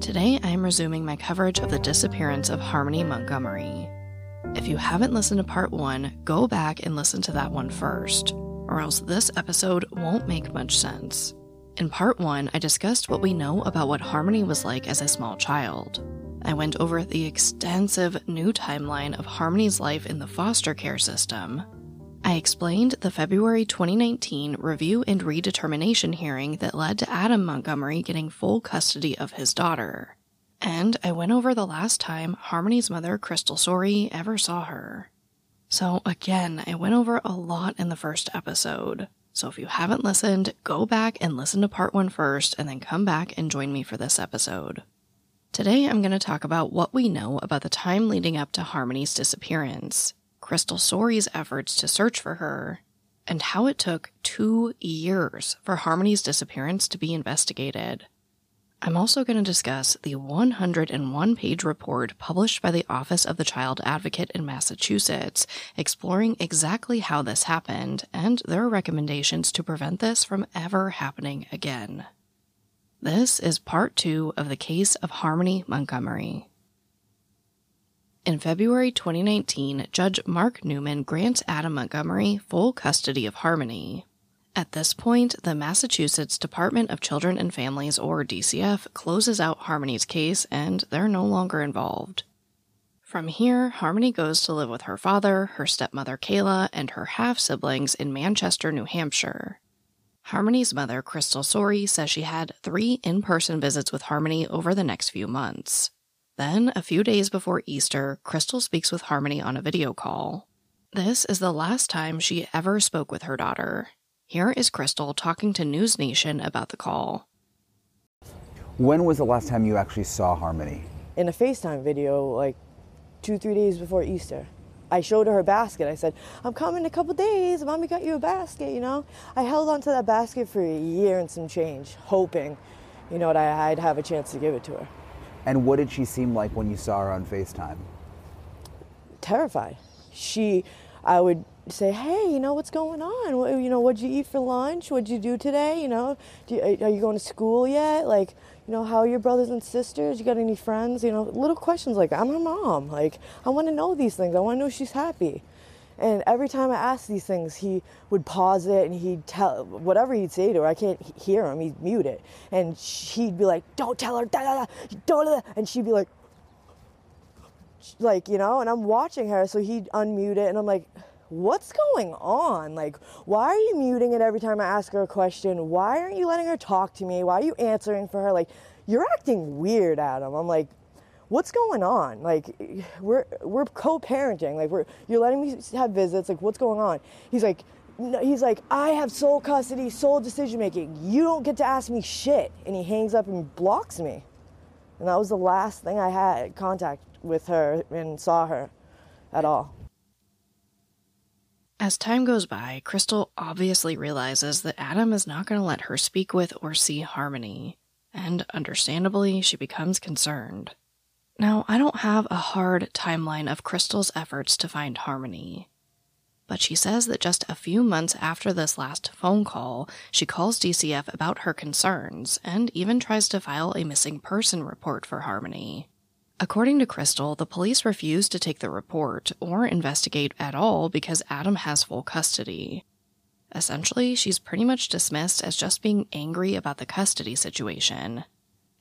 Today, I am resuming my coverage of the disappearance of Harmony Montgomery. If you haven't listened to part one, go back and listen to that one first, or else this episode won't make much sense. In part one, I discussed what we know about what Harmony was like as a small child. I went over the extensive new timeline of Harmony's life in the foster care system. I explained the February 2019 review and redetermination hearing that led to Adam Montgomery getting full custody of his daughter. And I went over the last time Harmony's mother, Crystal Sorey, ever saw her. So, again, I went over a lot in the first episode. So, if you haven't listened, go back and listen to part one first, and then come back and join me for this episode. Today, I'm going to talk about what we know about the time leading up to Harmony's disappearance, Crystal Sorey's efforts to search for her, and how it took two years for Harmony's disappearance to be investigated. I'm also going to discuss the 101 page report published by the Office of the Child Advocate in Massachusetts, exploring exactly how this happened and their recommendations to prevent this from ever happening again. This is part two of the case of Harmony Montgomery. In February 2019, Judge Mark Newman grants Adam Montgomery full custody of Harmony. At this point, the Massachusetts Department of Children and Families, or DCF, closes out Harmony's case and they're no longer involved. From here, Harmony goes to live with her father, her stepmother Kayla, and her half siblings in Manchester, New Hampshire. Harmony's mother, Crystal Sorey, says she had three in person visits with Harmony over the next few months. Then, a few days before Easter, Crystal speaks with Harmony on a video call. This is the last time she ever spoke with her daughter. Here is Crystal talking to News Nation about the call. When was the last time you actually saw Harmony? In a FaceTime video, like two, three days before Easter. I showed her her basket. I said, I'm coming in a couple days. Mommy got you a basket, you know? I held onto that basket for a year and some change, hoping, you know, that I'd have a chance to give it to her. And what did she seem like when you saw her on FaceTime? Terrified. She, I would say, hey, you know, what's going on? What, you know, what'd you eat for lunch? What'd you do today? You know, you, are you going to school yet? Like, you know, how are your brothers and sisters? You got any friends? You know, little questions like, I'm her mom. Like, I want to know these things. I want to know she's happy. And every time I asked these things, he would pause it and he'd tell whatever he'd say to her. I can't hear him; he'd mute it, and he'd be like, "Don't tell her, da, da, da, don't," and she'd be like, like you know. And I'm watching her, so he'd unmute it, and I'm like, "What's going on? Like, why are you muting it every time I ask her a question? Why aren't you letting her talk to me? Why are you answering for her? Like, you're acting weird, Adam." I'm like, what's going on? Like, we're we're co-parenting. Like, we're you're letting me have visits. Like, what's going on? He's like, no, he's like, I have sole custody, sole decision making. You don't get to ask me shit. And he hangs up and blocks me. And that was the last thing I had contact with her and saw her at all. As time goes by, Crystal obviously realizes that Adam is not going to let her speak with or see Harmony, and understandably, she becomes concerned. Now, I don't have a hard timeline of Crystal's efforts to find Harmony, but she says that just a few months after this last phone call, she calls DCF about her concerns and even tries to file a missing person report for Harmony. According to Crystal, the police refuse to take the report or investigate at all because Adam has full custody. Essentially, she's pretty much dismissed as just being angry about the custody situation.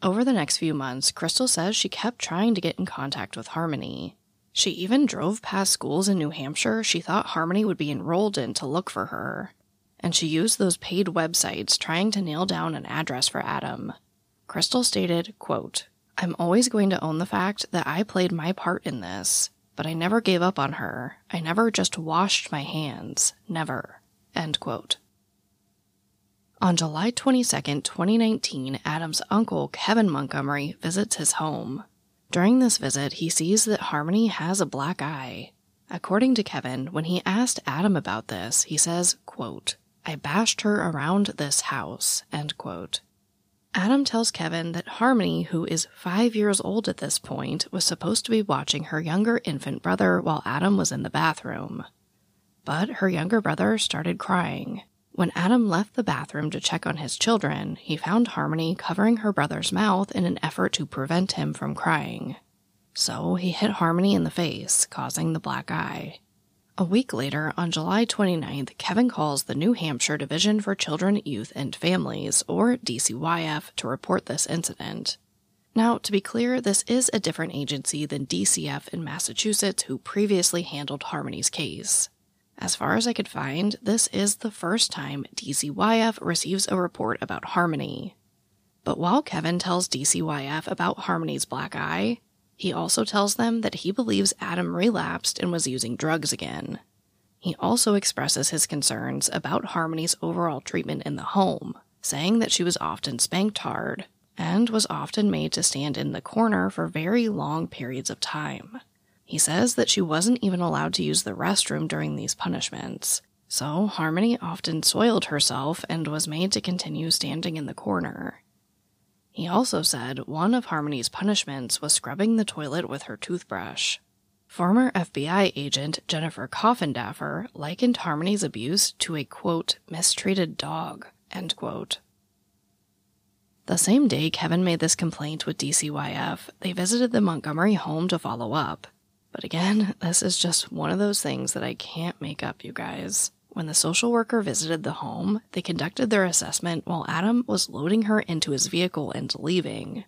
Over the next few months, Crystal says she kept trying to get in contact with Harmony. She even drove past schools in New Hampshire she thought Harmony would be enrolled in to look for her. And she used those paid websites trying to nail down an address for Adam. Crystal stated, quote, I'm always going to own the fact that I played my part in this, but I never gave up on her. I never just washed my hands. Never. End quote. On July 22, 2019, Adam's uncle, Kevin Montgomery, visits his home. During this visit, he sees that Harmony has a black eye. According to Kevin, when he asked Adam about this, he says, quote, I bashed her around this house, end quote. Adam tells Kevin that Harmony, who is five years old at this point, was supposed to be watching her younger infant brother while Adam was in the bathroom. But her younger brother started crying. When Adam left the bathroom to check on his children, he found Harmony covering her brother's mouth in an effort to prevent him from crying. So he hit Harmony in the face, causing the black eye. A week later, on July 29th, Kevin calls the New Hampshire Division for Children, Youth, and Families, or DCYF, to report this incident. Now, to be clear, this is a different agency than DCF in Massachusetts, who previously handled Harmony's case. As far as I could find, this is the first time DCYF receives a report about Harmony. But while Kevin tells DCYF about Harmony's black eye, he also tells them that he believes Adam relapsed and was using drugs again. He also expresses his concerns about Harmony's overall treatment in the home, saying that she was often spanked hard and was often made to stand in the corner for very long periods of time. He says that she wasn't even allowed to use the restroom during these punishments, so Harmony often soiled herself and was made to continue standing in the corner. He also said one of Harmony's punishments was scrubbing the toilet with her toothbrush. Former FBI agent Jennifer Coffindaffer likened Harmony's abuse to a quote, mistreated dog, end quote. The same day Kevin made this complaint with DCYF, they visited the Montgomery home to follow up. But again, this is just one of those things that I can't make up, you guys. When the social worker visited the home, they conducted their assessment while Adam was loading her into his vehicle and leaving.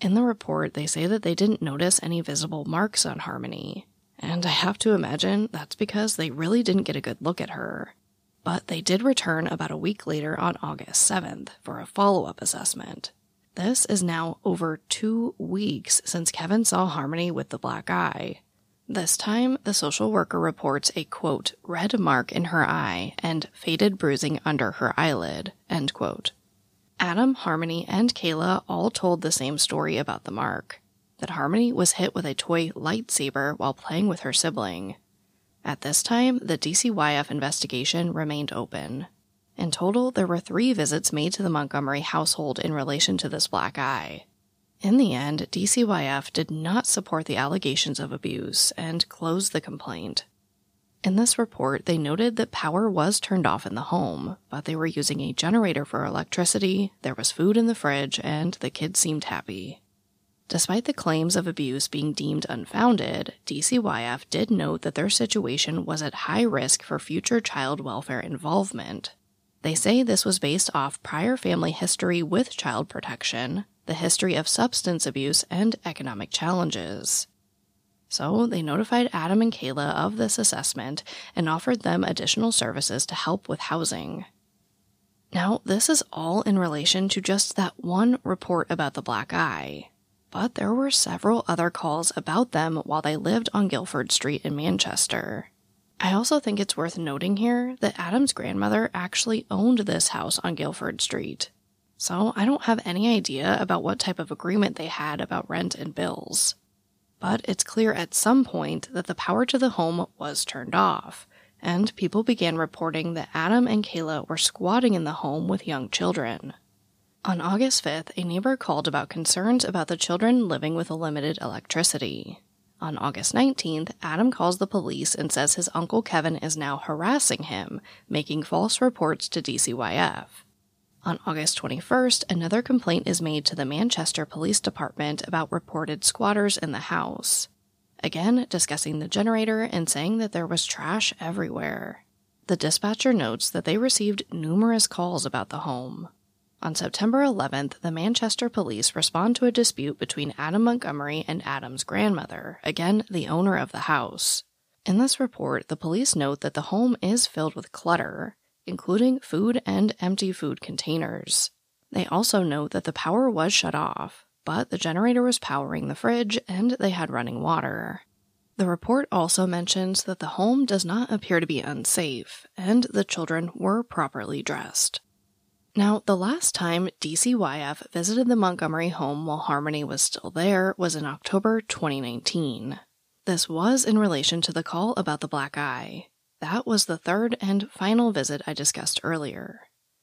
In the report, they say that they didn't notice any visible marks on Harmony, and I have to imagine that's because they really didn't get a good look at her. But they did return about a week later on August 7th for a follow up assessment. This is now over two weeks since Kevin saw Harmony with the black eye, this time, the social worker reports a quote, red mark in her eye and faded bruising under her eyelid, end quote. Adam, Harmony, and Kayla all told the same story about the mark that Harmony was hit with a toy lightsaber while playing with her sibling. At this time, the DCYF investigation remained open. In total, there were three visits made to the Montgomery household in relation to this black eye. In the end, DCYF did not support the allegations of abuse and closed the complaint. In this report, they noted that power was turned off in the home, but they were using a generator for electricity, there was food in the fridge, and the kids seemed happy. Despite the claims of abuse being deemed unfounded, DCYF did note that their situation was at high risk for future child welfare involvement. They say this was based off prior family history with child protection, the history of substance abuse, and economic challenges. So they notified Adam and Kayla of this assessment and offered them additional services to help with housing. Now, this is all in relation to just that one report about the black eye, but there were several other calls about them while they lived on Guilford Street in Manchester. I also think it's worth noting here that Adam's grandmother actually owned this house on Guilford Street. So I don't have any idea about what type of agreement they had about rent and bills. But it's clear at some point that the power to the home was turned off, and people began reporting that Adam and Kayla were squatting in the home with young children. On August 5th, a neighbor called about concerns about the children living with a limited electricity. On August 19th, Adam calls the police and says his uncle Kevin is now harassing him, making false reports to DCYF. On August 21st, another complaint is made to the Manchester Police Department about reported squatters in the house. Again, discussing the generator and saying that there was trash everywhere. The dispatcher notes that they received numerous calls about the home. On September 11th, the Manchester police respond to a dispute between Adam Montgomery and Adam's grandmother, again, the owner of the house. In this report, the police note that the home is filled with clutter, including food and empty food containers. They also note that the power was shut off, but the generator was powering the fridge and they had running water. The report also mentions that the home does not appear to be unsafe, and the children were properly dressed. Now, the last time DCYF visited the Montgomery home while Harmony was still there was in October 2019. This was in relation to the call about the black eye. That was the third and final visit I discussed earlier.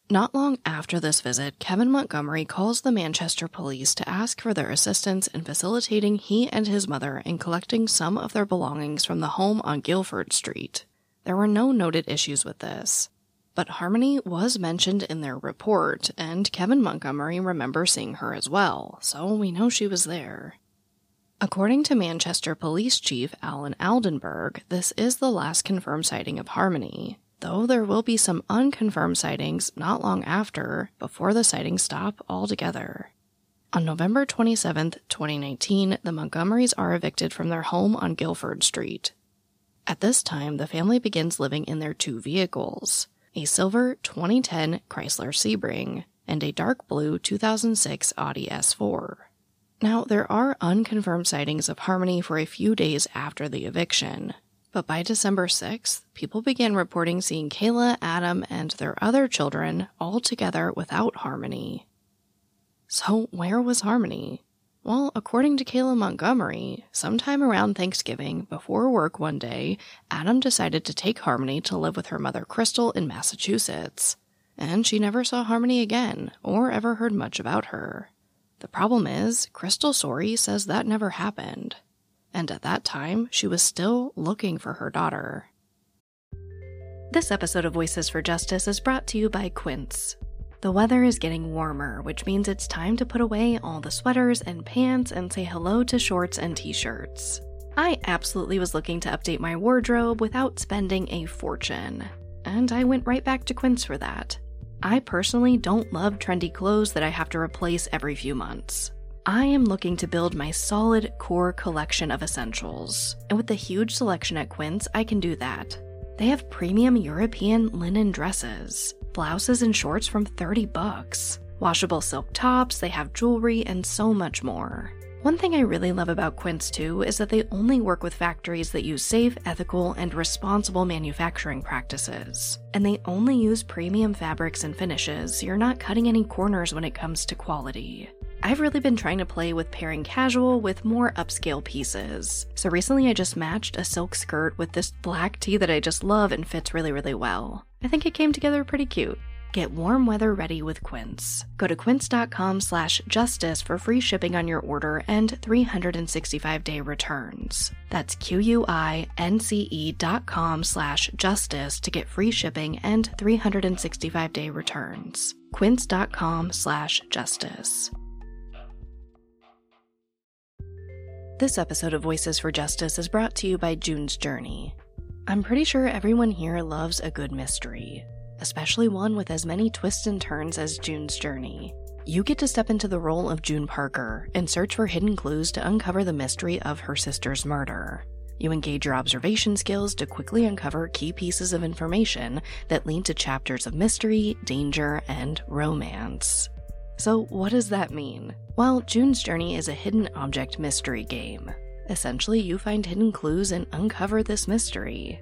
Not long after this visit, Kevin Montgomery calls the Manchester police to ask for their assistance in facilitating he and his mother in collecting some of their belongings from the home on Guilford Street. There were no noted issues with this. But Harmony was mentioned in their report, and Kevin Montgomery remembers seeing her as well, so we know she was there. According to Manchester Police Chief Allen Aldenberg, this is the last confirmed sighting of Harmony, though there will be some unconfirmed sightings not long after, before the sightings stop altogether. On November 27, 2019, the Montgomerys are evicted from their home on Guilford Street. At this time, the family begins living in their two vehicles a silver 2010 Chrysler Sebring, and a dark blue 2006 Audi S4. Now, there are unconfirmed sightings of Harmony for a few days after the eviction, but by December 6th, people began reporting seeing Kayla, Adam, and their other children all together without Harmony. So, where was Harmony? Well, according to Kayla Montgomery, sometime around Thanksgiving, before work one day, Adam decided to take Harmony to live with her mother Crystal in Massachusetts. And she never saw Harmony again, or ever heard much about her. The problem is, Crystal Sorey says that never happened. And at that time, she was still looking for her daughter. This episode of Voices for Justice is brought to you by Quince. The weather is getting warmer, which means it's time to put away all the sweaters and pants and say hello to shorts and t shirts. I absolutely was looking to update my wardrobe without spending a fortune, and I went right back to Quince for that. I personally don't love trendy clothes that I have to replace every few months. I am looking to build my solid core collection of essentials, and with the huge selection at Quince, I can do that. They have premium European linen dresses, blouses and shorts from 30 bucks, washable silk tops, they have jewelry, and so much more. One thing I really love about Quince too is that they only work with factories that use safe, ethical, and responsible manufacturing practices. And they only use premium fabrics and finishes, so you're not cutting any corners when it comes to quality. I've really been trying to play with pairing casual with more upscale pieces. So recently I just matched a silk skirt with this black tee that I just love and fits really, really well. I think it came together pretty cute. Get warm weather ready with Quince. Go to quince.com slash justice for free shipping on your order and 365-day returns. That's q-u-i-n-c-e dot com slash justice to get free shipping and 365-day returns. quince.com slash justice. This episode of Voices for Justice is brought to you by June's Journey. I'm pretty sure everyone here loves a good mystery, especially one with as many twists and turns as June's Journey. You get to step into the role of June Parker and search for hidden clues to uncover the mystery of her sister's murder. You engage your observation skills to quickly uncover key pieces of information that lead to chapters of mystery, danger, and romance. So, what does that mean? Well, June's Journey is a hidden object mystery game. Essentially, you find hidden clues and uncover this mystery.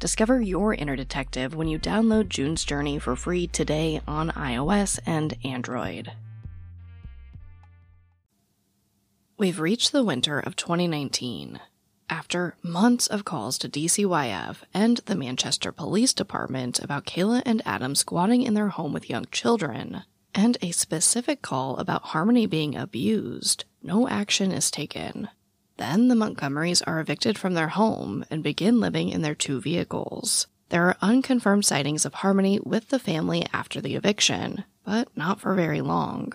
Discover your inner detective when you download June's Journey for free today on iOS and Android. We've reached the winter of 2019. After months of calls to DCYF and the Manchester Police Department about Kayla and Adam squatting in their home with young children, and a specific call about Harmony being abused, no action is taken. Then the Montgomerys are evicted from their home and begin living in their two vehicles. There are unconfirmed sightings of Harmony with the family after the eviction, but not for very long.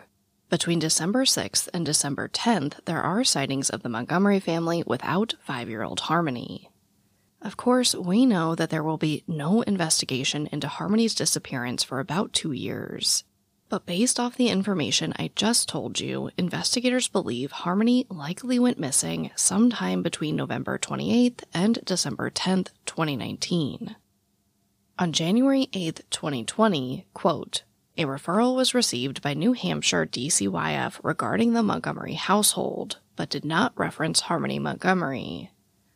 Between December 6th and December 10th, there are sightings of the Montgomery family without five year old Harmony. Of course, we know that there will be no investigation into Harmony's disappearance for about two years. But based off the information I just told you, investigators believe Harmony likely went missing sometime between November 28th and December 10th, 2019. On January 8th, 2020, quote, a referral was received by New Hampshire DCYF regarding the Montgomery household, but did not reference Harmony Montgomery.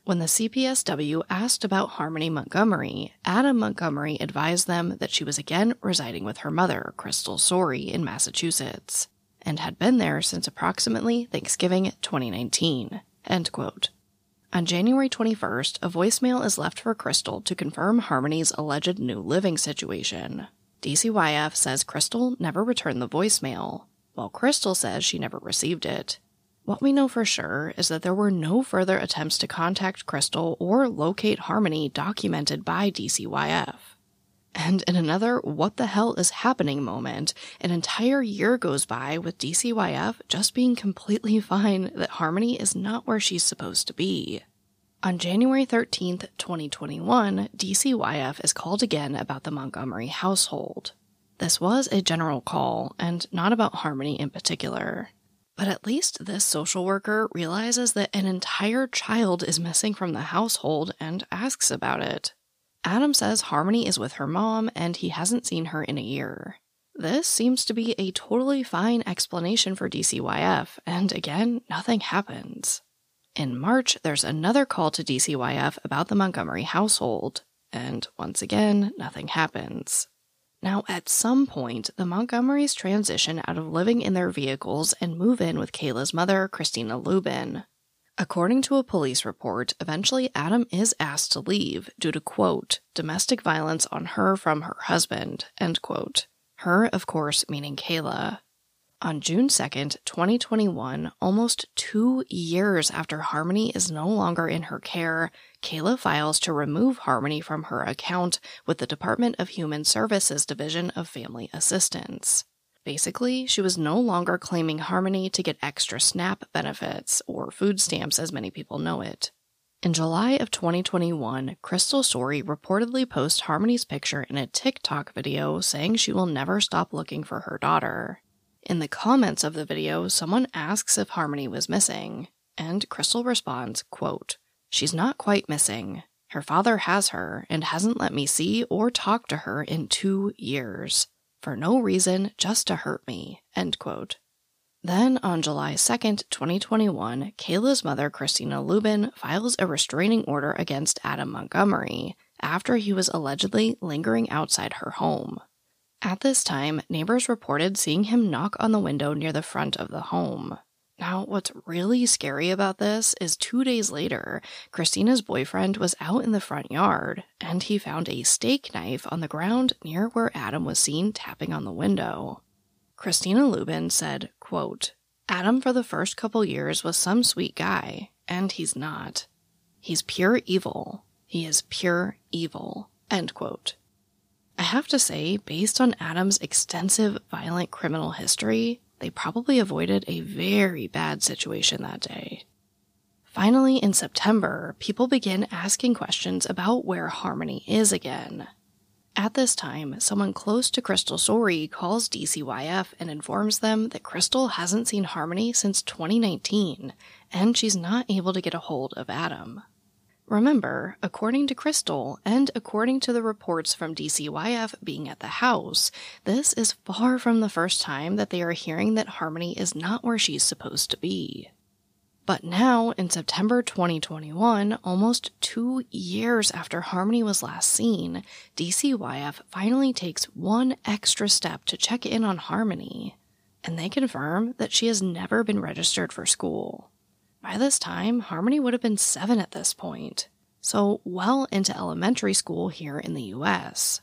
When the CPSW asked about Harmony Montgomery, Adam Montgomery advised them that she was again residing with her mother, Crystal Sorey, in Massachusetts, and had been there since approximately Thanksgiving 2019. End quote. On January 21st, a voicemail is left for Crystal to confirm Harmony's alleged new living situation. DCYF says Crystal never returned the voicemail, while Crystal says she never received it. What we know for sure is that there were no further attempts to contact Crystal or locate Harmony documented by DCYF. And in another what the hell is happening moment, an entire year goes by with DCYF just being completely fine that Harmony is not where she's supposed to be. On January 13, 2021, DCYF is called again about the Montgomery household. This was a general call, and not about Harmony in particular. But at least this social worker realizes that an entire child is missing from the household and asks about it. Adam says Harmony is with her mom and he hasn't seen her in a year. This seems to be a totally fine explanation for DCYF, and again, nothing happens. In March, there's another call to DCYF about the Montgomery household, and once again, nothing happens. Now, at some point, the Montgomerys transition out of living in their vehicles and move in with Kayla's mother, Christina Lubin. According to a police report, eventually Adam is asked to leave due to, quote, domestic violence on her from her husband, end quote. Her, of course, meaning Kayla. On June 2nd, 2021, almost two years after Harmony is no longer in her care, Kayla files to remove Harmony from her account with the Department of Human Services Division of Family Assistance. Basically, she was no longer claiming Harmony to get extra SNAP benefits, or food stamps as many people know it. In July of 2021, Crystal Sorey reportedly posted Harmony's picture in a TikTok video saying she will never stop looking for her daughter. In the comments of the video, someone asks if Harmony was missing, and Crystal responds, quote, She's not quite missing. Her father has her and hasn't let me see or talk to her in two years. For no reason, just to hurt me. End quote. Then, on July 2nd, 2021, Kayla's mother, Christina Lubin, files a restraining order against Adam Montgomery after he was allegedly lingering outside her home. At this time, neighbors reported seeing him knock on the window near the front of the home. Now, what's really scary about this is two days later, Christina's boyfriend was out in the front yard and he found a steak knife on the ground near where Adam was seen tapping on the window. Christina Lubin said, quote, Adam for the first couple years was some sweet guy, and he's not. He's pure evil. He is pure evil. End quote. I have to say, based on Adam's extensive violent criminal history, they probably avoided a very bad situation that day. Finally, in September, people begin asking questions about where Harmony is again. At this time, someone close to Crystal Sorey calls DCYF and informs them that Crystal hasn't seen Harmony since 2019, and she's not able to get a hold of Adam. Remember, according to Crystal and according to the reports from DCYF being at the house, this is far from the first time that they are hearing that Harmony is not where she's supposed to be. But now, in September 2021, almost two years after Harmony was last seen, DCYF finally takes one extra step to check in on Harmony, and they confirm that she has never been registered for school. By this time, Harmony would have been seven at this point, so well into elementary school here in the US.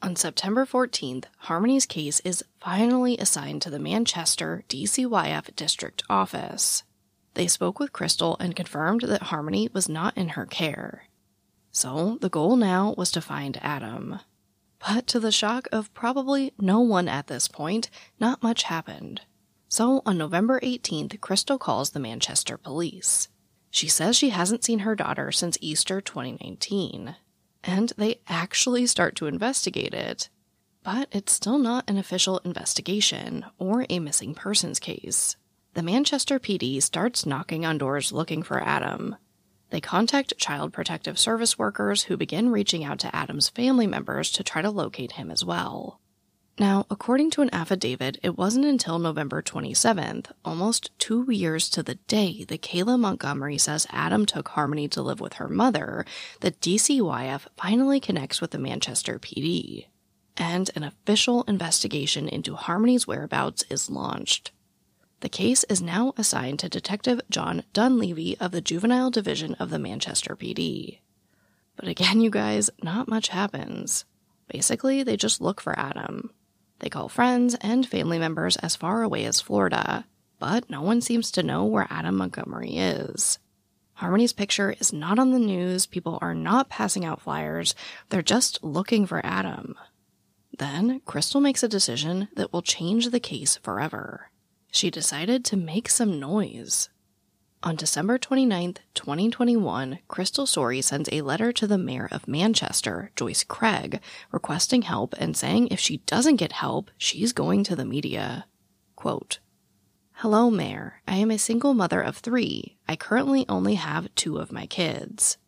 On September 14th, Harmony's case is finally assigned to the Manchester DCYF District Office. They spoke with Crystal and confirmed that Harmony was not in her care. So the goal now was to find Adam. But to the shock of probably no one at this point, not much happened. So on November 18th, Crystal calls the Manchester police. She says she hasn't seen her daughter since Easter 2019. And they actually start to investigate it. But it's still not an official investigation or a missing persons case the Manchester PD starts knocking on doors looking for Adam. They contact Child Protective Service workers who begin reaching out to Adam's family members to try to locate him as well. Now, according to an affidavit, it wasn't until November 27th, almost two years to the day that Kayla Montgomery says Adam took Harmony to live with her mother, that DCYF finally connects with the Manchester PD. And an official investigation into Harmony's whereabouts is launched. The case is now assigned to Detective John Dunleavy of the Juvenile Division of the Manchester PD. But again, you guys, not much happens. Basically, they just look for Adam. They call friends and family members as far away as Florida, but no one seems to know where Adam Montgomery is. Harmony's picture is not on the news, people are not passing out flyers, they're just looking for Adam. Then, Crystal makes a decision that will change the case forever she decided to make some noise. On December 29, 2021, Crystal Sorey sends a letter to the mayor of Manchester, Joyce Craig, requesting help and saying if she doesn't get help, she's going to the media. Quote, Hello, Mayor. I am a single mother of three. I currently only have two of my kids.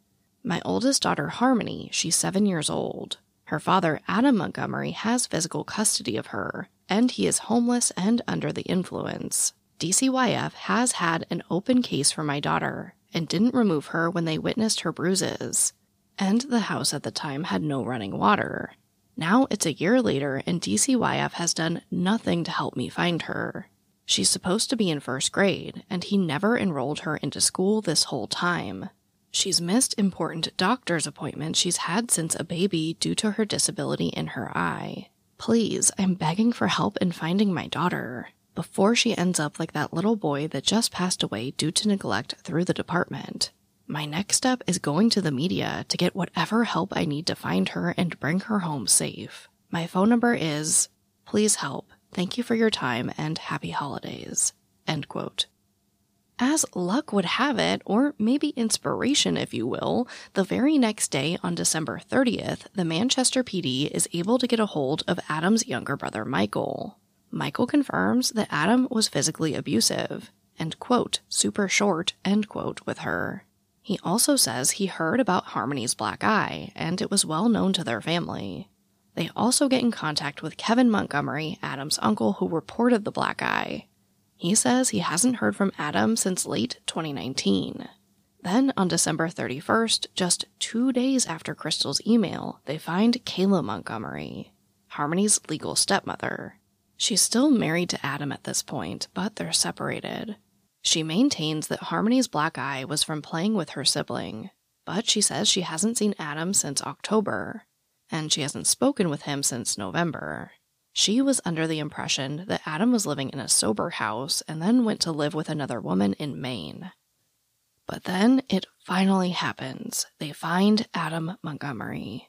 My oldest daughter, Harmony, she's seven years old. Her father, Adam Montgomery, has physical custody of her, and he is homeless and under the influence. DCYF has had an open case for my daughter and didn't remove her when they witnessed her bruises. And the house at the time had no running water. Now it's a year later, and DCYF has done nothing to help me find her. She's supposed to be in first grade, and he never enrolled her into school this whole time. She's missed important doctor's appointments she's had since a baby due to her disability in her eye. Please, I'm begging for help in finding my daughter before she ends up like that little boy that just passed away due to neglect through the department. My next step is going to the media to get whatever help I need to find her and bring her home safe. My phone number is please help. Thank you for your time and happy holidays. End quote. As luck would have it, or maybe inspiration, if you will, the very next day on December 30th, the Manchester PD is able to get a hold of Adam's younger brother, Michael. Michael confirms that Adam was physically abusive, and quote, super short, end quote, with her. He also says he heard about Harmony's black eye, and it was well known to their family. They also get in contact with Kevin Montgomery, Adam's uncle who reported the black eye, he says he hasn't heard from Adam since late 2019. Then, on December 31st, just two days after Crystal's email, they find Kayla Montgomery, Harmony's legal stepmother. She's still married to Adam at this point, but they're separated. She maintains that Harmony's black eye was from playing with her sibling, but she says she hasn't seen Adam since October, and she hasn't spoken with him since November. She was under the impression that Adam was living in a sober house and then went to live with another woman in Maine. But then it finally happens. They find Adam Montgomery.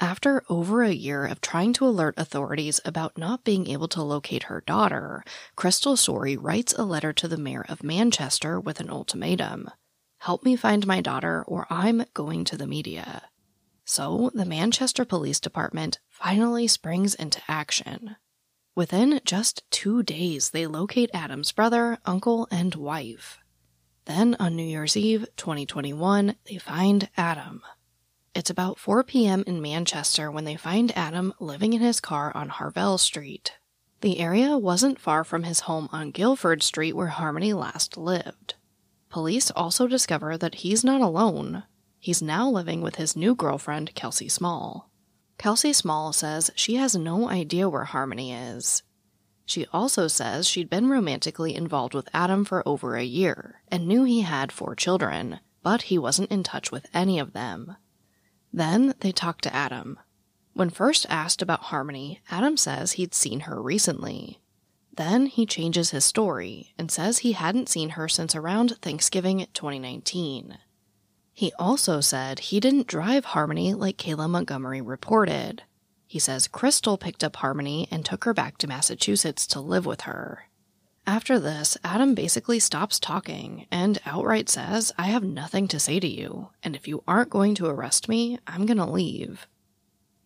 After over a year of trying to alert authorities about not being able to locate her daughter, Crystal Sorey writes a letter to the mayor of Manchester with an ultimatum Help me find my daughter, or I'm going to the media. So the Manchester Police Department finally springs into action. Within just two days, they locate Adam's brother, uncle, and wife. Then on New Year's Eve 2021, they find Adam. It's about 4 p.m. in Manchester when they find Adam living in his car on Harvell Street. The area wasn't far from his home on Guilford Street where Harmony last lived. Police also discover that he's not alone. He's now living with his new girlfriend, Kelsey Small. Kelsey Small says she has no idea where Harmony is. She also says she'd been romantically involved with Adam for over a year and knew he had four children, but he wasn't in touch with any of them. Then they talk to Adam. When first asked about Harmony, Adam says he'd seen her recently. Then he changes his story and says he hadn't seen her since around Thanksgiving 2019. He also said he didn't drive Harmony like Kayla Montgomery reported. He says Crystal picked up Harmony and took her back to Massachusetts to live with her. After this, Adam basically stops talking and outright says, I have nothing to say to you, and if you aren't going to arrest me, I'm gonna leave.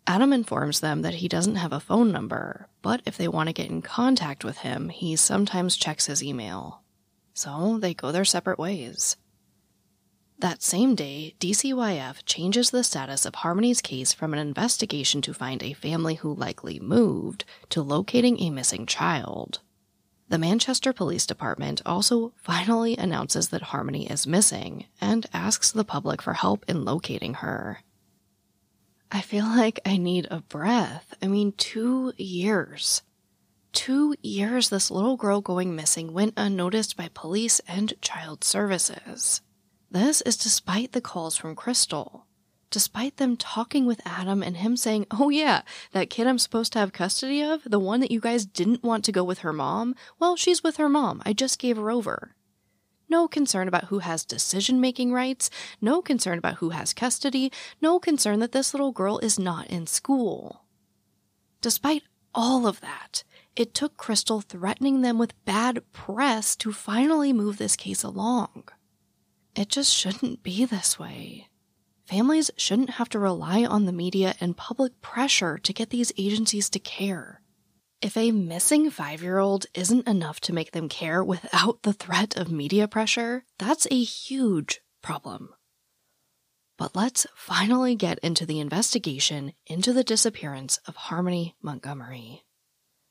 Adam informs them that he doesn't have a phone number, but if they want to get in contact with him, he sometimes checks his email. So they go their separate ways. That same day, DCYF changes the status of Harmony's case from an investigation to find a family who likely moved to locating a missing child. The Manchester Police Department also finally announces that Harmony is missing and asks the public for help in locating her. I feel like I need a breath. I mean, two years. Two years this little girl going missing went unnoticed by police and child services. This is despite the calls from Crystal despite them talking with Adam and him saying, Oh, yeah, that kid I'm supposed to have custody of, the one that you guys didn't want to go with her mom, well, she's with her mom. I just gave her over. No concern about who has decision making rights, no concern about who has custody, no concern that this little girl is not in school. Despite all of that, it took Crystal threatening them with bad press to finally move this case along. It just shouldn't be this way. Families shouldn't have to rely on the media and public pressure to get these agencies to care. If a missing five year old isn't enough to make them care without the threat of media pressure, that's a huge problem. But let's finally get into the investigation into the disappearance of Harmony Montgomery.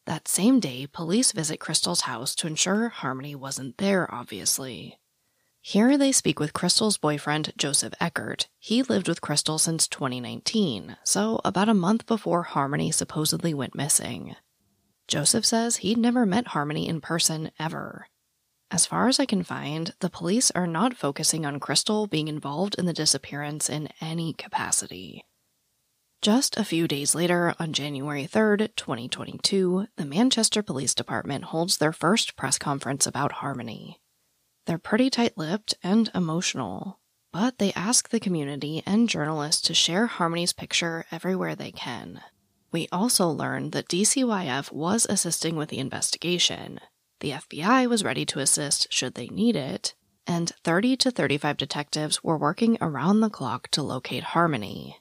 That same day, police visit Crystal's house to ensure Harmony wasn't there, obviously. Here they speak with Crystal's boyfriend, Joseph Eckert. He lived with Crystal since 2019, so about a month before Harmony supposedly went missing. Joseph says he'd never met Harmony in person ever. As far as I can find, the police are not focusing on Crystal being involved in the disappearance in any capacity. Just a few days later, on January 3rd, 2022, the Manchester Police Department holds their first press conference about Harmony. They're pretty tight lipped and emotional, but they ask the community and journalists to share Harmony's picture everywhere they can. We also learned that DCYF was assisting with the investigation. The FBI was ready to assist should they need it, and 30 to 35 detectives were working around the clock to locate Harmony.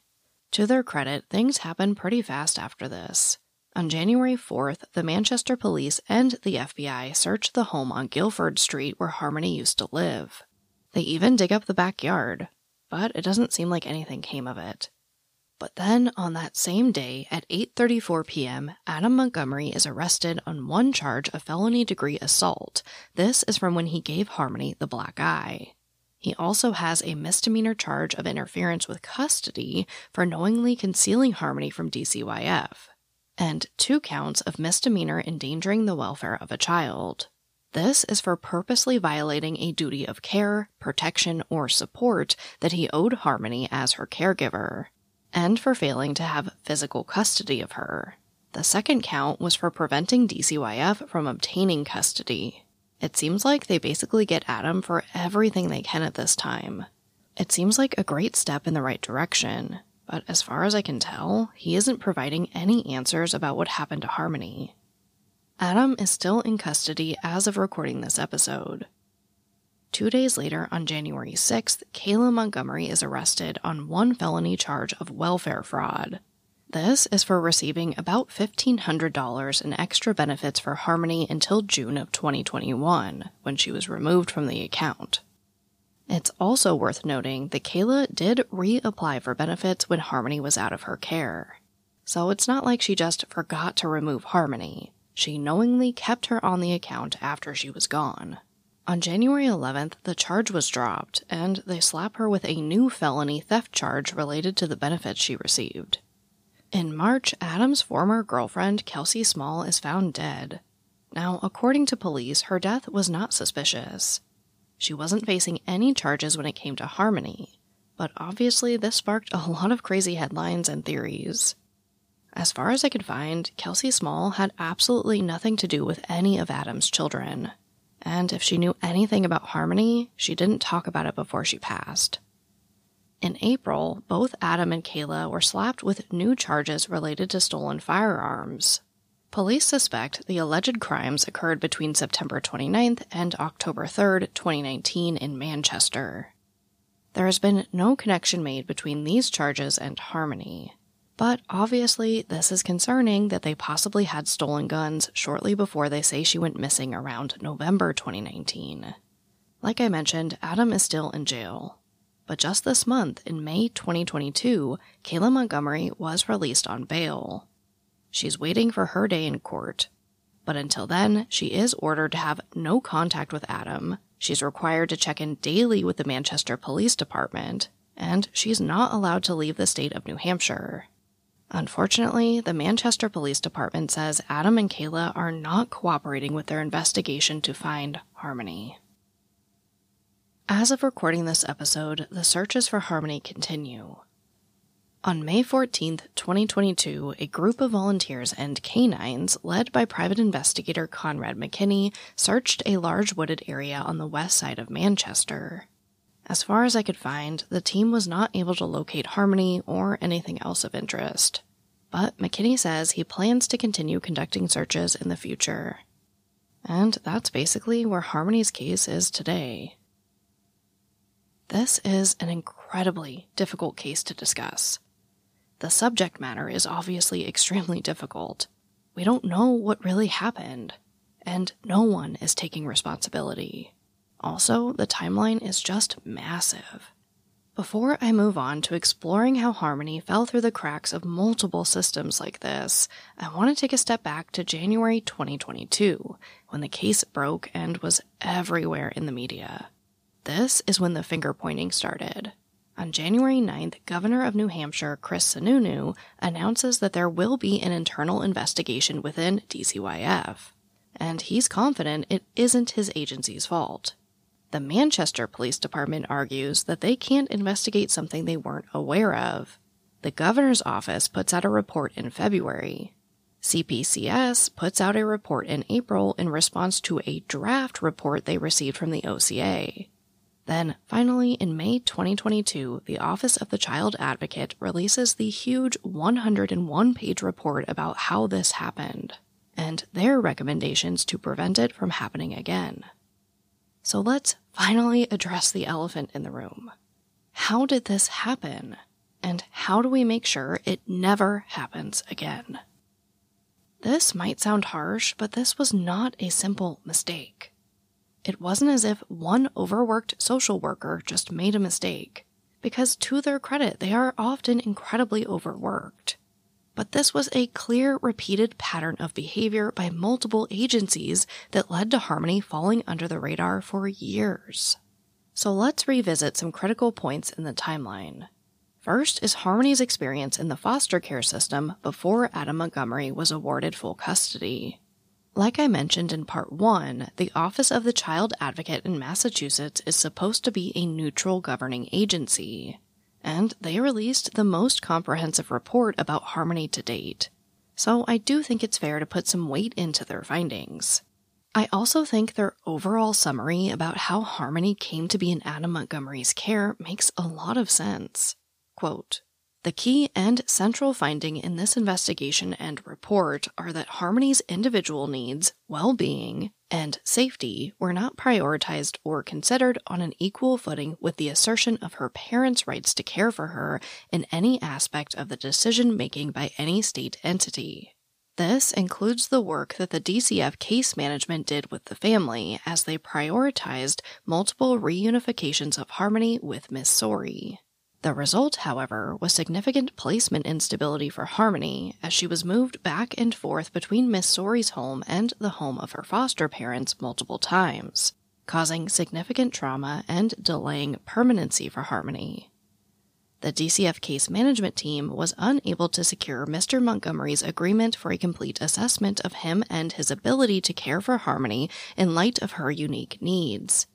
To their credit, things happened pretty fast after this. On January 4th, the Manchester police and the FBI search the home on Guilford Street where Harmony used to live. They even dig up the backyard, but it doesn't seem like anything came of it. But then on that same day at 8:34 p.m., Adam Montgomery is arrested on one charge of felony degree assault. This is from when he gave Harmony the black eye. He also has a misdemeanor charge of interference with custody for knowingly concealing Harmony from DCYF and two counts of misdemeanor endangering the welfare of a child. This is for purposely violating a duty of care, protection, or support that he owed Harmony as her caregiver, and for failing to have physical custody of her. The second count was for preventing DCYF from obtaining custody. It seems like they basically get Adam for everything they can at this time. It seems like a great step in the right direction, but as far as I can tell, he isn't providing any answers about what happened to Harmony. Adam is still in custody as of recording this episode. Two days later, on January 6th, Kayla Montgomery is arrested on one felony charge of welfare fraud. This is for receiving about $1,500 in extra benefits for Harmony until June of 2021, when she was removed from the account. It's also worth noting that Kayla did reapply for benefits when Harmony was out of her care. So it's not like she just forgot to remove Harmony. She knowingly kept her on the account after she was gone. On January 11th, the charge was dropped, and they slap her with a new felony theft charge related to the benefits she received. In March, Adam's former girlfriend, Kelsey Small, is found dead. Now, according to police, her death was not suspicious. She wasn't facing any charges when it came to Harmony, but obviously this sparked a lot of crazy headlines and theories. As far as I could find, Kelsey Small had absolutely nothing to do with any of Adam's children. And if she knew anything about Harmony, she didn't talk about it before she passed. In April, both Adam and Kayla were slapped with new charges related to stolen firearms. Police suspect the alleged crimes occurred between September 29th and October 3rd, 2019, in Manchester. There has been no connection made between these charges and Harmony. But obviously, this is concerning that they possibly had stolen guns shortly before they say she went missing around November 2019. Like I mentioned, Adam is still in jail. But just this month, in May 2022, Kayla Montgomery was released on bail. She's waiting for her day in court. But until then, she is ordered to have no contact with Adam. She's required to check in daily with the Manchester Police Department, and she's not allowed to leave the state of New Hampshire. Unfortunately, the Manchester Police Department says Adam and Kayla are not cooperating with their investigation to find Harmony. As of recording this episode, the searches for Harmony continue. On May 14, 2022, a group of volunteers and canines, led by private investigator Conrad McKinney, searched a large wooded area on the west side of Manchester. As far as I could find, the team was not able to locate Harmony or anything else of interest. But McKinney says he plans to continue conducting searches in the future. And that's basically where Harmony's case is today. This is an incredibly difficult case to discuss. The subject matter is obviously extremely difficult. We don't know what really happened, and no one is taking responsibility. Also, the timeline is just massive. Before I move on to exploring how Harmony fell through the cracks of multiple systems like this, I want to take a step back to January 2022, when the case broke and was everywhere in the media. This is when the finger pointing started. On January 9th, Governor of New Hampshire Chris Sununu announces that there will be an internal investigation within DCYF, and he's confident it isn't his agency's fault. The Manchester Police Department argues that they can't investigate something they weren't aware of. The governor's office puts out a report in February. CPCS puts out a report in April in response to a draft report they received from the OCA. Then, finally, in May 2022, the Office of the Child Advocate releases the huge 101 page report about how this happened and their recommendations to prevent it from happening again. So let's finally address the elephant in the room. How did this happen? And how do we make sure it never happens again? This might sound harsh, but this was not a simple mistake. It wasn't as if one overworked social worker just made a mistake, because to their credit, they are often incredibly overworked. But this was a clear, repeated pattern of behavior by multiple agencies that led to Harmony falling under the radar for years. So let's revisit some critical points in the timeline. First is Harmony's experience in the foster care system before Adam Montgomery was awarded full custody. Like I mentioned in part one, the Office of the Child Advocate in Massachusetts is supposed to be a neutral governing agency, and they released the most comprehensive report about Harmony to date. So I do think it's fair to put some weight into their findings. I also think their overall summary about how Harmony came to be in Adam Montgomery's care makes a lot of sense. Quote, the key and central finding in this investigation and report are that Harmony's individual needs, well being, and safety were not prioritized or considered on an equal footing with the assertion of her parents' rights to care for her in any aspect of the decision making by any state entity. This includes the work that the DCF case management did with the family as they prioritized multiple reunifications of Harmony with Miss Sorey. The result, however, was significant placement instability for Harmony as she was moved back and forth between Miss Sorey's home and the home of her foster parents multiple times, causing significant trauma and delaying permanency for Harmony. The DCF case management team was unable to secure Mr. Montgomery's agreement for a complete assessment of him and his ability to care for Harmony in light of her unique needs.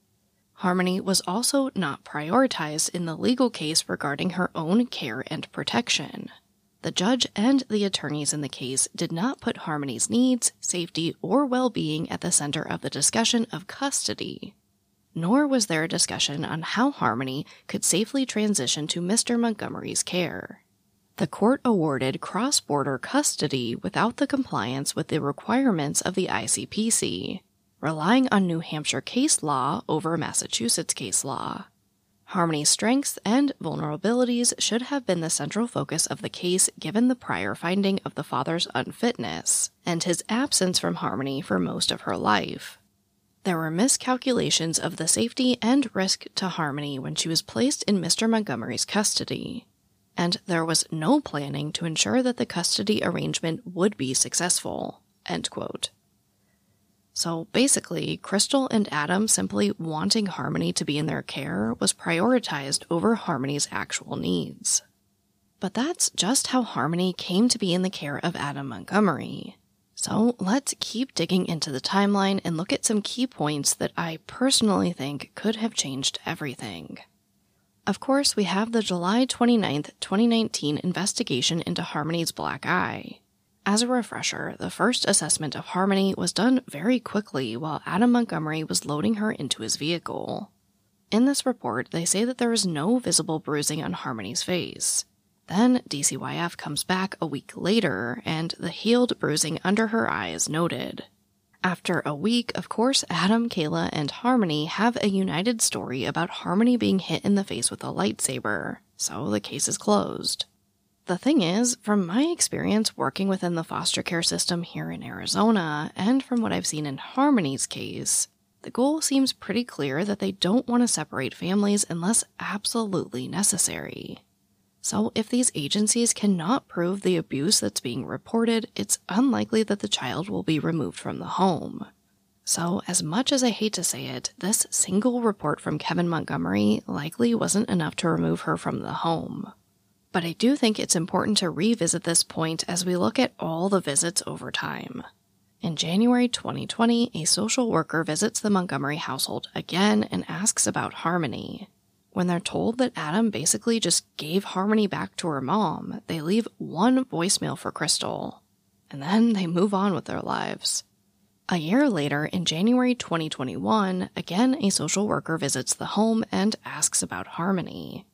Harmony was also not prioritized in the legal case regarding her own care and protection. The judge and the attorneys in the case did not put Harmony's needs, safety, or well being at the center of the discussion of custody. Nor was there a discussion on how Harmony could safely transition to Mr. Montgomery's care. The court awarded cross border custody without the compliance with the requirements of the ICPC relying on New Hampshire case law over Massachusetts case law. Harmony's strengths and vulnerabilities should have been the central focus of the case given the prior finding of the father's unfitness and his absence from Harmony for most of her life. There were miscalculations of the safety and risk to Harmony when she was placed in Mr. Montgomery's custody, and there was no planning to ensure that the custody arrangement would be successful. End quote. So basically, Crystal and Adam simply wanting Harmony to be in their care was prioritized over Harmony's actual needs. But that's just how Harmony came to be in the care of Adam Montgomery. So let's keep digging into the timeline and look at some key points that I personally think could have changed everything. Of course, we have the July 29, 2019 investigation into Harmony's black eye. As a refresher, the first assessment of Harmony was done very quickly while Adam Montgomery was loading her into his vehicle. In this report, they say that there is no visible bruising on Harmony's face. Then DCYF comes back a week later, and the healed bruising under her eye is noted. After a week, of course, Adam, Kayla, and Harmony have a united story about Harmony being hit in the face with a lightsaber, so the case is closed. The thing is, from my experience working within the foster care system here in Arizona, and from what I've seen in Harmony's case, the goal seems pretty clear that they don't want to separate families unless absolutely necessary. So, if these agencies cannot prove the abuse that's being reported, it's unlikely that the child will be removed from the home. So, as much as I hate to say it, this single report from Kevin Montgomery likely wasn't enough to remove her from the home. But I do think it's important to revisit this point as we look at all the visits over time. In January 2020, a social worker visits the Montgomery household again and asks about Harmony. When they're told that Adam basically just gave Harmony back to her mom, they leave one voicemail for Crystal. And then they move on with their lives. A year later, in January 2021, again a social worker visits the home and asks about Harmony.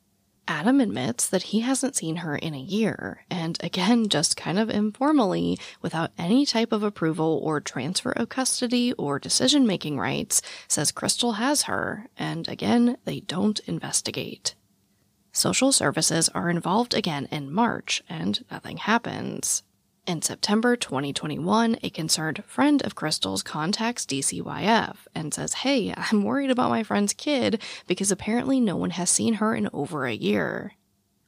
Adam admits that he hasn't seen her in a year, and again, just kind of informally, without any type of approval or transfer of custody or decision making rights, says Crystal has her, and again, they don't investigate. Social services are involved again in March, and nothing happens. In September 2021, a concerned friend of Crystal's contacts DCYF and says, Hey, I'm worried about my friend's kid because apparently no one has seen her in over a year.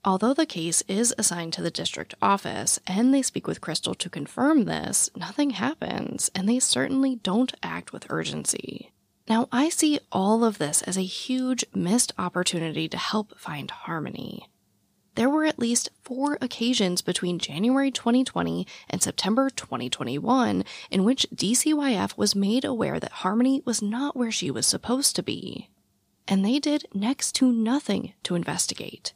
Although the case is assigned to the district office and they speak with Crystal to confirm this, nothing happens, and they certainly don't act with urgency. Now, I see all of this as a huge missed opportunity to help find harmony there were at least four occasions between January 2020 and September 2021 in which DCYF was made aware that Harmony was not where she was supposed to be. And they did next to nothing to investigate.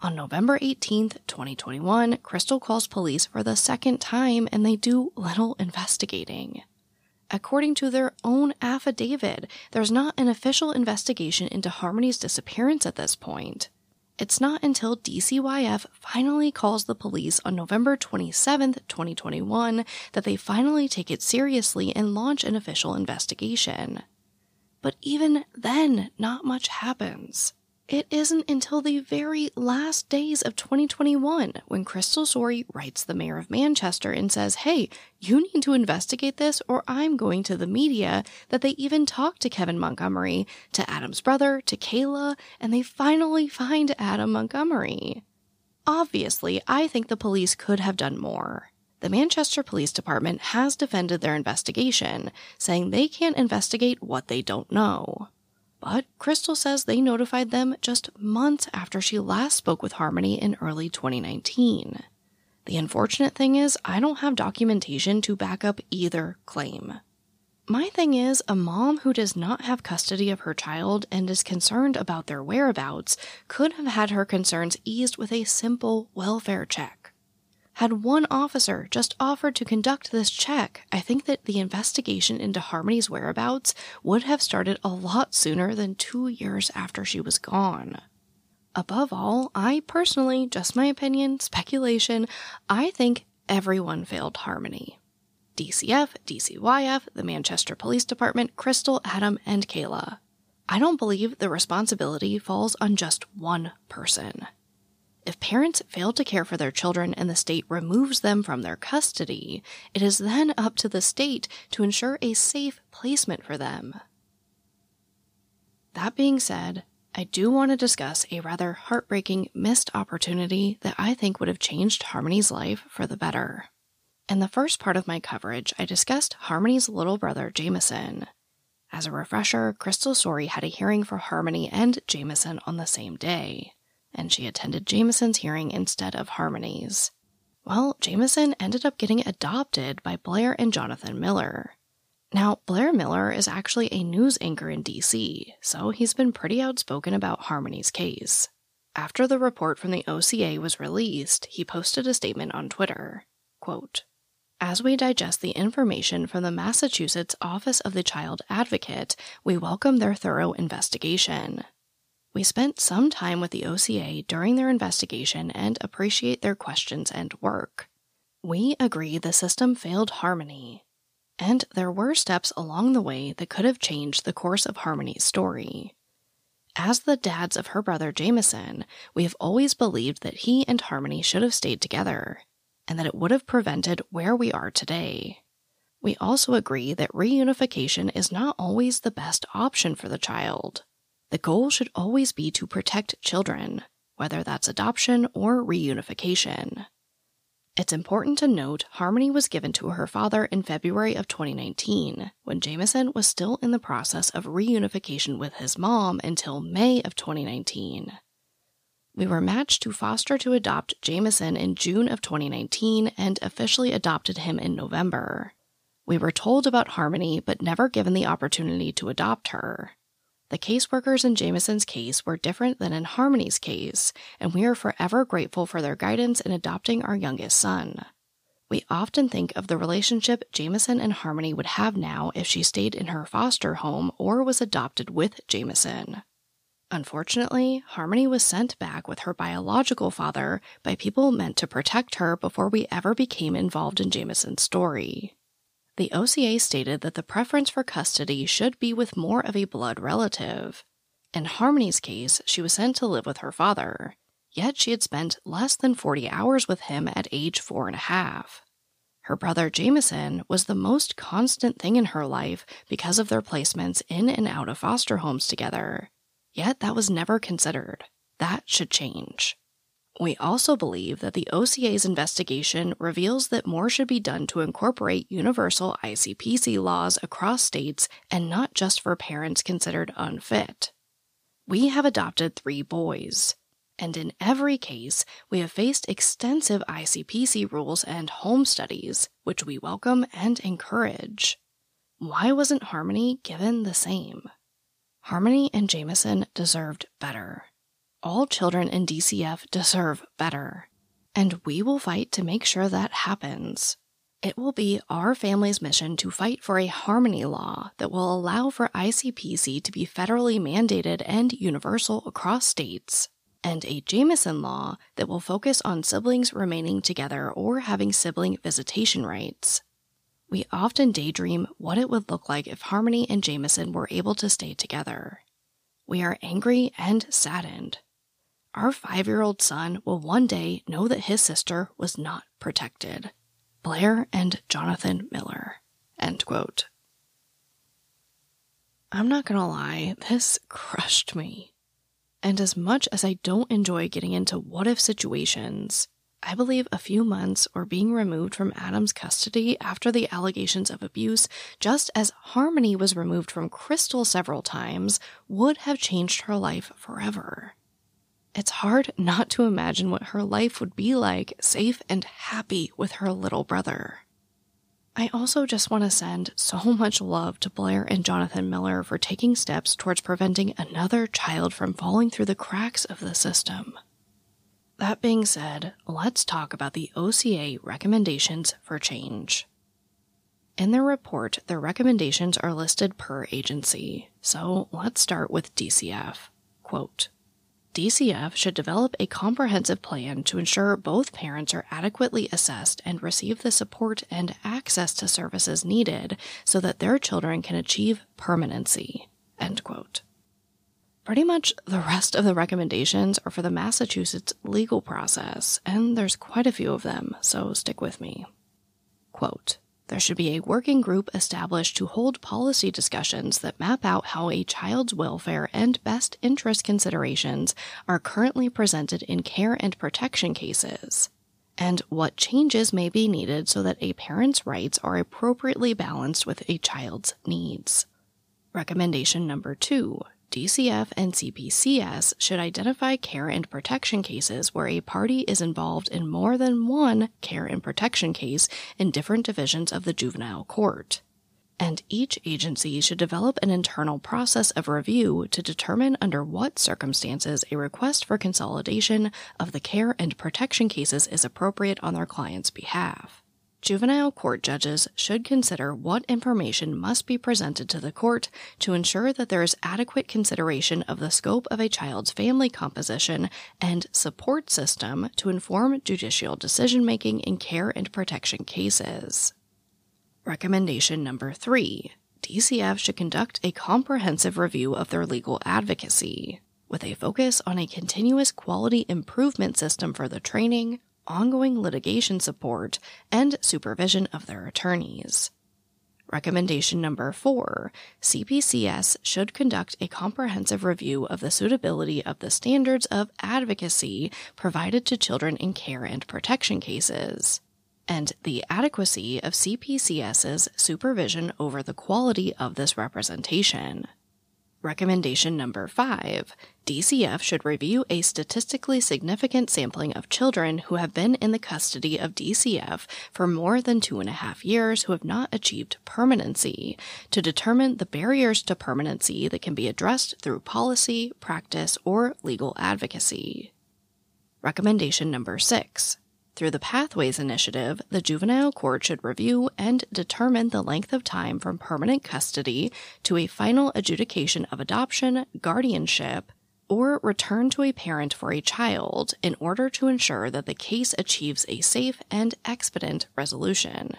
On November 18th, 2021, Crystal calls police for the second time and they do little investigating. According to their own affidavit, there's not an official investigation into Harmony's disappearance at this point. It's not until DCYF finally calls the police on November 27, 2021, that they finally take it seriously and launch an official investigation. But even then, not much happens. It isn't until the very last days of 2021 when Crystal Sorey writes the mayor of Manchester and says, Hey, you need to investigate this or I'm going to the media, that they even talk to Kevin Montgomery, to Adam's brother, to Kayla, and they finally find Adam Montgomery. Obviously, I think the police could have done more. The Manchester Police Department has defended their investigation, saying they can't investigate what they don't know. But Crystal says they notified them just months after she last spoke with Harmony in early 2019. The unfortunate thing is, I don't have documentation to back up either claim. My thing is, a mom who does not have custody of her child and is concerned about their whereabouts could have had her concerns eased with a simple welfare check. Had one officer just offered to conduct this check, I think that the investigation into Harmony's whereabouts would have started a lot sooner than two years after she was gone. Above all, I personally, just my opinion, speculation, I think everyone failed Harmony. DCF, DCYF, the Manchester Police Department, Crystal, Adam, and Kayla. I don't believe the responsibility falls on just one person. If parents fail to care for their children and the state removes them from their custody, it is then up to the state to ensure a safe placement for them. That being said, I do want to discuss a rather heartbreaking missed opportunity that I think would have changed Harmony's life for the better. In the first part of my coverage, I discussed Harmony's little brother, Jameson. As a refresher, Crystal Sorey had a hearing for Harmony and Jameson on the same day and she attended Jameson's hearing instead of Harmony's. Well, Jameson ended up getting adopted by Blair and Jonathan Miller. Now, Blair Miller is actually a news anchor in DC, so he's been pretty outspoken about Harmony's case. After the report from the OCA was released, he posted a statement on Twitter. Quote, as we digest the information from the Massachusetts Office of the Child Advocate, we welcome their thorough investigation. We spent some time with the OCA during their investigation and appreciate their questions and work. We agree the system failed Harmony, and there were steps along the way that could have changed the course of Harmony's story. As the dads of her brother Jameson, we have always believed that he and Harmony should have stayed together, and that it would have prevented where we are today. We also agree that reunification is not always the best option for the child. The goal should always be to protect children, whether that's adoption or reunification. It's important to note Harmony was given to her father in February of 2019, when Jameson was still in the process of reunification with his mom until May of 2019. We were matched to foster to adopt Jameson in June of 2019 and officially adopted him in November. We were told about Harmony but never given the opportunity to adopt her. The caseworkers in Jameson's case were different than in Harmony's case, and we are forever grateful for their guidance in adopting our youngest son. We often think of the relationship Jameson and Harmony would have now if she stayed in her foster home or was adopted with Jameson. Unfortunately, Harmony was sent back with her biological father by people meant to protect her before we ever became involved in Jameson's story. The OCA stated that the preference for custody should be with more of a blood relative. In Harmony's case, she was sent to live with her father, yet she had spent less than 40 hours with him at age four and a half. Her brother Jameson was the most constant thing in her life because of their placements in and out of foster homes together. Yet that was never considered. That should change. We also believe that the OCA's investigation reveals that more should be done to incorporate universal ICPC laws across states and not just for parents considered unfit. We have adopted three boys, and in every case, we have faced extensive ICPC rules and home studies, which we welcome and encourage. Why wasn't Harmony given the same? Harmony and Jameson deserved better. All children in DCF deserve better, and we will fight to make sure that happens. It will be our family's mission to fight for a harmony law that will allow for ICPC to be federally mandated and universal across states, and a Jameson law that will focus on siblings remaining together or having sibling visitation rights. We often daydream what it would look like if Harmony and Jameson were able to stay together. We are angry and saddened. Our five year old son will one day know that his sister was not protected. Blair and Jonathan Miller. End quote. I'm not gonna lie, this crushed me. And as much as I don't enjoy getting into what if situations, I believe a few months or being removed from Adam's custody after the allegations of abuse, just as Harmony was removed from Crystal several times, would have changed her life forever. It's hard not to imagine what her life would be like, safe and happy with her little brother. I also just want to send so much love to Blair and Jonathan Miller for taking steps towards preventing another child from falling through the cracks of the system. That being said, let's talk about the OCA recommendations for change. In their report, their recommendations are listed per agency. So let's start with DCF. Quote DCF should develop a comprehensive plan to ensure both parents are adequately assessed and receive the support and access to services needed so that their children can achieve permanency. End quote. Pretty much the rest of the recommendations are for the Massachusetts legal process, and there's quite a few of them, so stick with me. Quote There should be a working group established to hold policy discussions that map out how a child's welfare and best interest considerations are currently presented in care and protection cases, and what changes may be needed so that a parent's rights are appropriately balanced with a child's needs. Recommendation number two DCF and CPCS should identify care and protection cases where a party is involved in more than one care and protection case in different divisions of the juvenile court. And each agency should develop an internal process of review to determine under what circumstances a request for consolidation of the care and protection cases is appropriate on their client's behalf. Juvenile court judges should consider what information must be presented to the court to ensure that there is adequate consideration of the scope of a child's family composition and support system to inform judicial decision making in care and protection cases. Recommendation number three DCF should conduct a comprehensive review of their legal advocacy, with a focus on a continuous quality improvement system for the training, ongoing litigation support, and supervision of their attorneys. Recommendation number four CPCS should conduct a comprehensive review of the suitability of the standards of advocacy provided to children in care and protection cases, and the adequacy of CPCS's supervision over the quality of this representation. Recommendation number five DCF should review a statistically significant sampling of children who have been in the custody of DCF for more than two and a half years who have not achieved permanency to determine the barriers to permanency that can be addressed through policy, practice, or legal advocacy. Recommendation number six through the Pathways Initiative, the juvenile court should review and determine the length of time from permanent custody to a final adjudication of adoption, guardianship, or return to a parent for a child in order to ensure that the case achieves a safe and expedient resolution.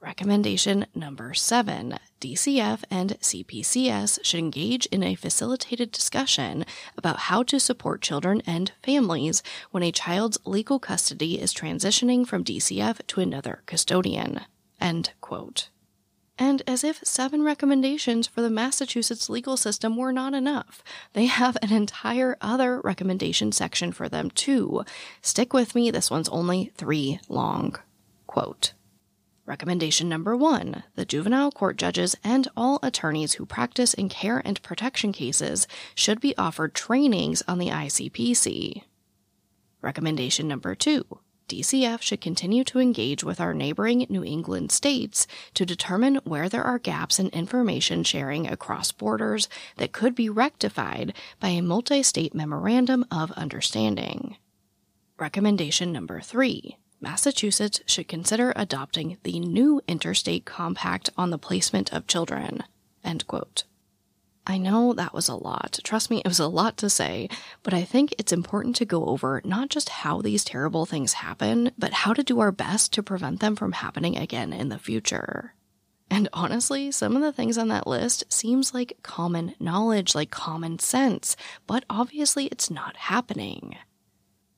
Recommendation number seven DCF and CPCS should engage in a facilitated discussion about how to support children and families when a child's legal custody is transitioning from DCF to another custodian. End quote. And as if seven recommendations for the Massachusetts legal system were not enough, they have an entire other recommendation section for them too. Stick with me, this one's only three long. Quote. Recommendation number one the juvenile court judges and all attorneys who practice in care and protection cases should be offered trainings on the ICPC. Recommendation number two DCF should continue to engage with our neighboring New England states to determine where there are gaps in information sharing across borders that could be rectified by a multi state memorandum of understanding. Recommendation number three Massachusetts should consider adopting the new interstate compact on the placement of children. End quote. I know that was a lot. Trust me, it was a lot to say, but I think it's important to go over not just how these terrible things happen, but how to do our best to prevent them from happening again in the future. And honestly, some of the things on that list seems like common knowledge, like common sense, but obviously it's not happening.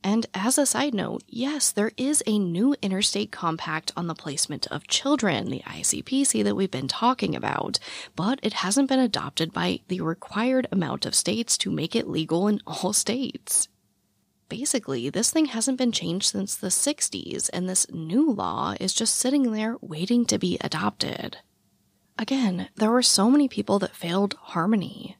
And as a side note, yes, there is a new interstate compact on the placement of children, the ICPC that we've been talking about, but it hasn't been adopted by the required amount of states to make it legal in all states. Basically, this thing hasn't been changed since the 60s, and this new law is just sitting there waiting to be adopted. Again, there were so many people that failed Harmony.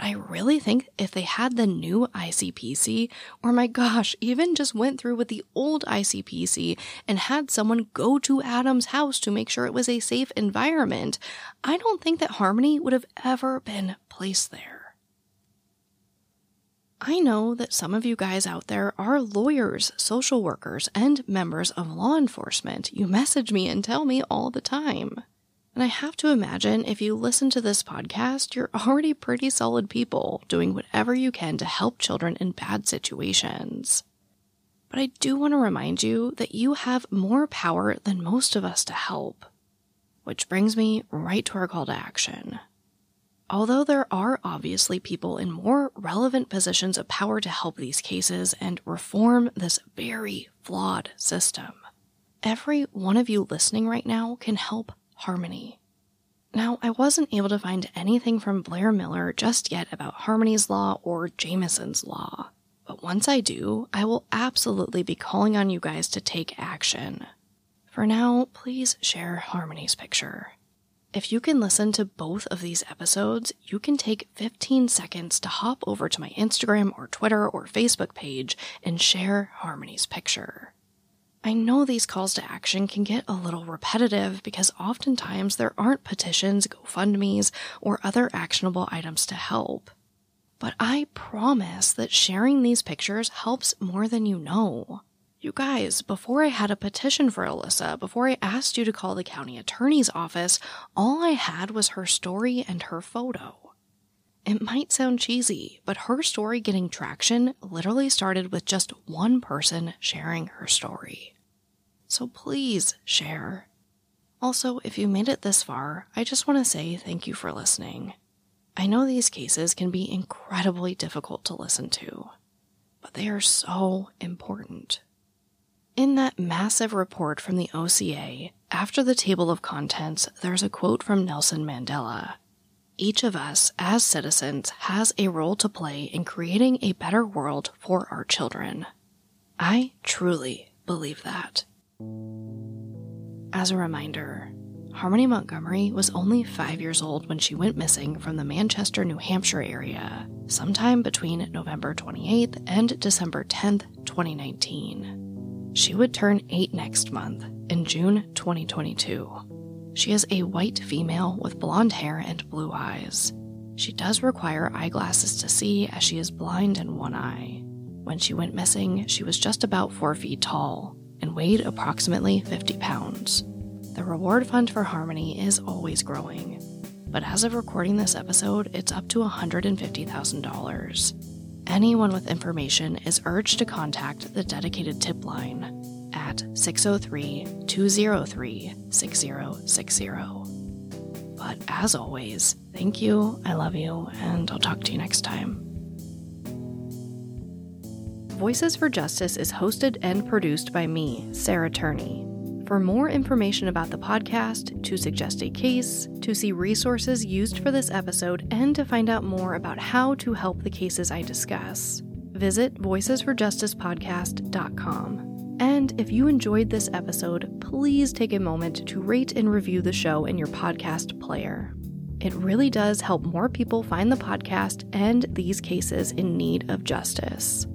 But I really think if they had the new ICPC, or my gosh, even just went through with the old ICPC and had someone go to Adam's house to make sure it was a safe environment, I don't think that Harmony would have ever been placed there. I know that some of you guys out there are lawyers, social workers, and members of law enforcement. You message me and tell me all the time. And I have to imagine if you listen to this podcast, you're already pretty solid people doing whatever you can to help children in bad situations. But I do want to remind you that you have more power than most of us to help. Which brings me right to our call to action. Although there are obviously people in more relevant positions of power to help these cases and reform this very flawed system, every one of you listening right now can help Harmony. Now, I wasn't able to find anything from Blair Miller just yet about Harmony's Law or Jameson's Law, but once I do, I will absolutely be calling on you guys to take action. For now, please share Harmony's picture. If you can listen to both of these episodes, you can take 15 seconds to hop over to my Instagram or Twitter or Facebook page and share Harmony's picture. I know these calls to action can get a little repetitive because oftentimes there aren't petitions, GoFundMe's, or other actionable items to help. But I promise that sharing these pictures helps more than you know. You guys, before I had a petition for Alyssa, before I asked you to call the county attorney's office, all I had was her story and her photo. It might sound cheesy, but her story getting traction literally started with just one person sharing her story. So please share. Also, if you made it this far, I just want to say thank you for listening. I know these cases can be incredibly difficult to listen to, but they are so important. In that massive report from the OCA, after the table of contents, there's a quote from Nelson Mandela. Each of us, as citizens, has a role to play in creating a better world for our children. I truly believe that. As a reminder, Harmony Montgomery was only five years old when she went missing from the Manchester, New Hampshire area, sometime between November 28th and December 10th, 2019. She would turn eight next month, in June 2022. She is a white female with blonde hair and blue eyes. She does require eyeglasses to see as she is blind in one eye. When she went missing, she was just about four feet tall and weighed approximately 50 pounds. The reward fund for Harmony is always growing, but as of recording this episode, it's up to $150,000. Anyone with information is urged to contact the dedicated tip line at 603 203 6060. But as always, thank you, I love you, and I'll talk to you next time. Voices for Justice is hosted and produced by me, Sarah Turney. For more information about the podcast, to suggest a case, to see resources used for this episode, and to find out more about how to help the cases I discuss, visit voicesforjusticepodcast.com. And if you enjoyed this episode, please take a moment to rate and review the show in your podcast player. It really does help more people find the podcast and these cases in need of justice.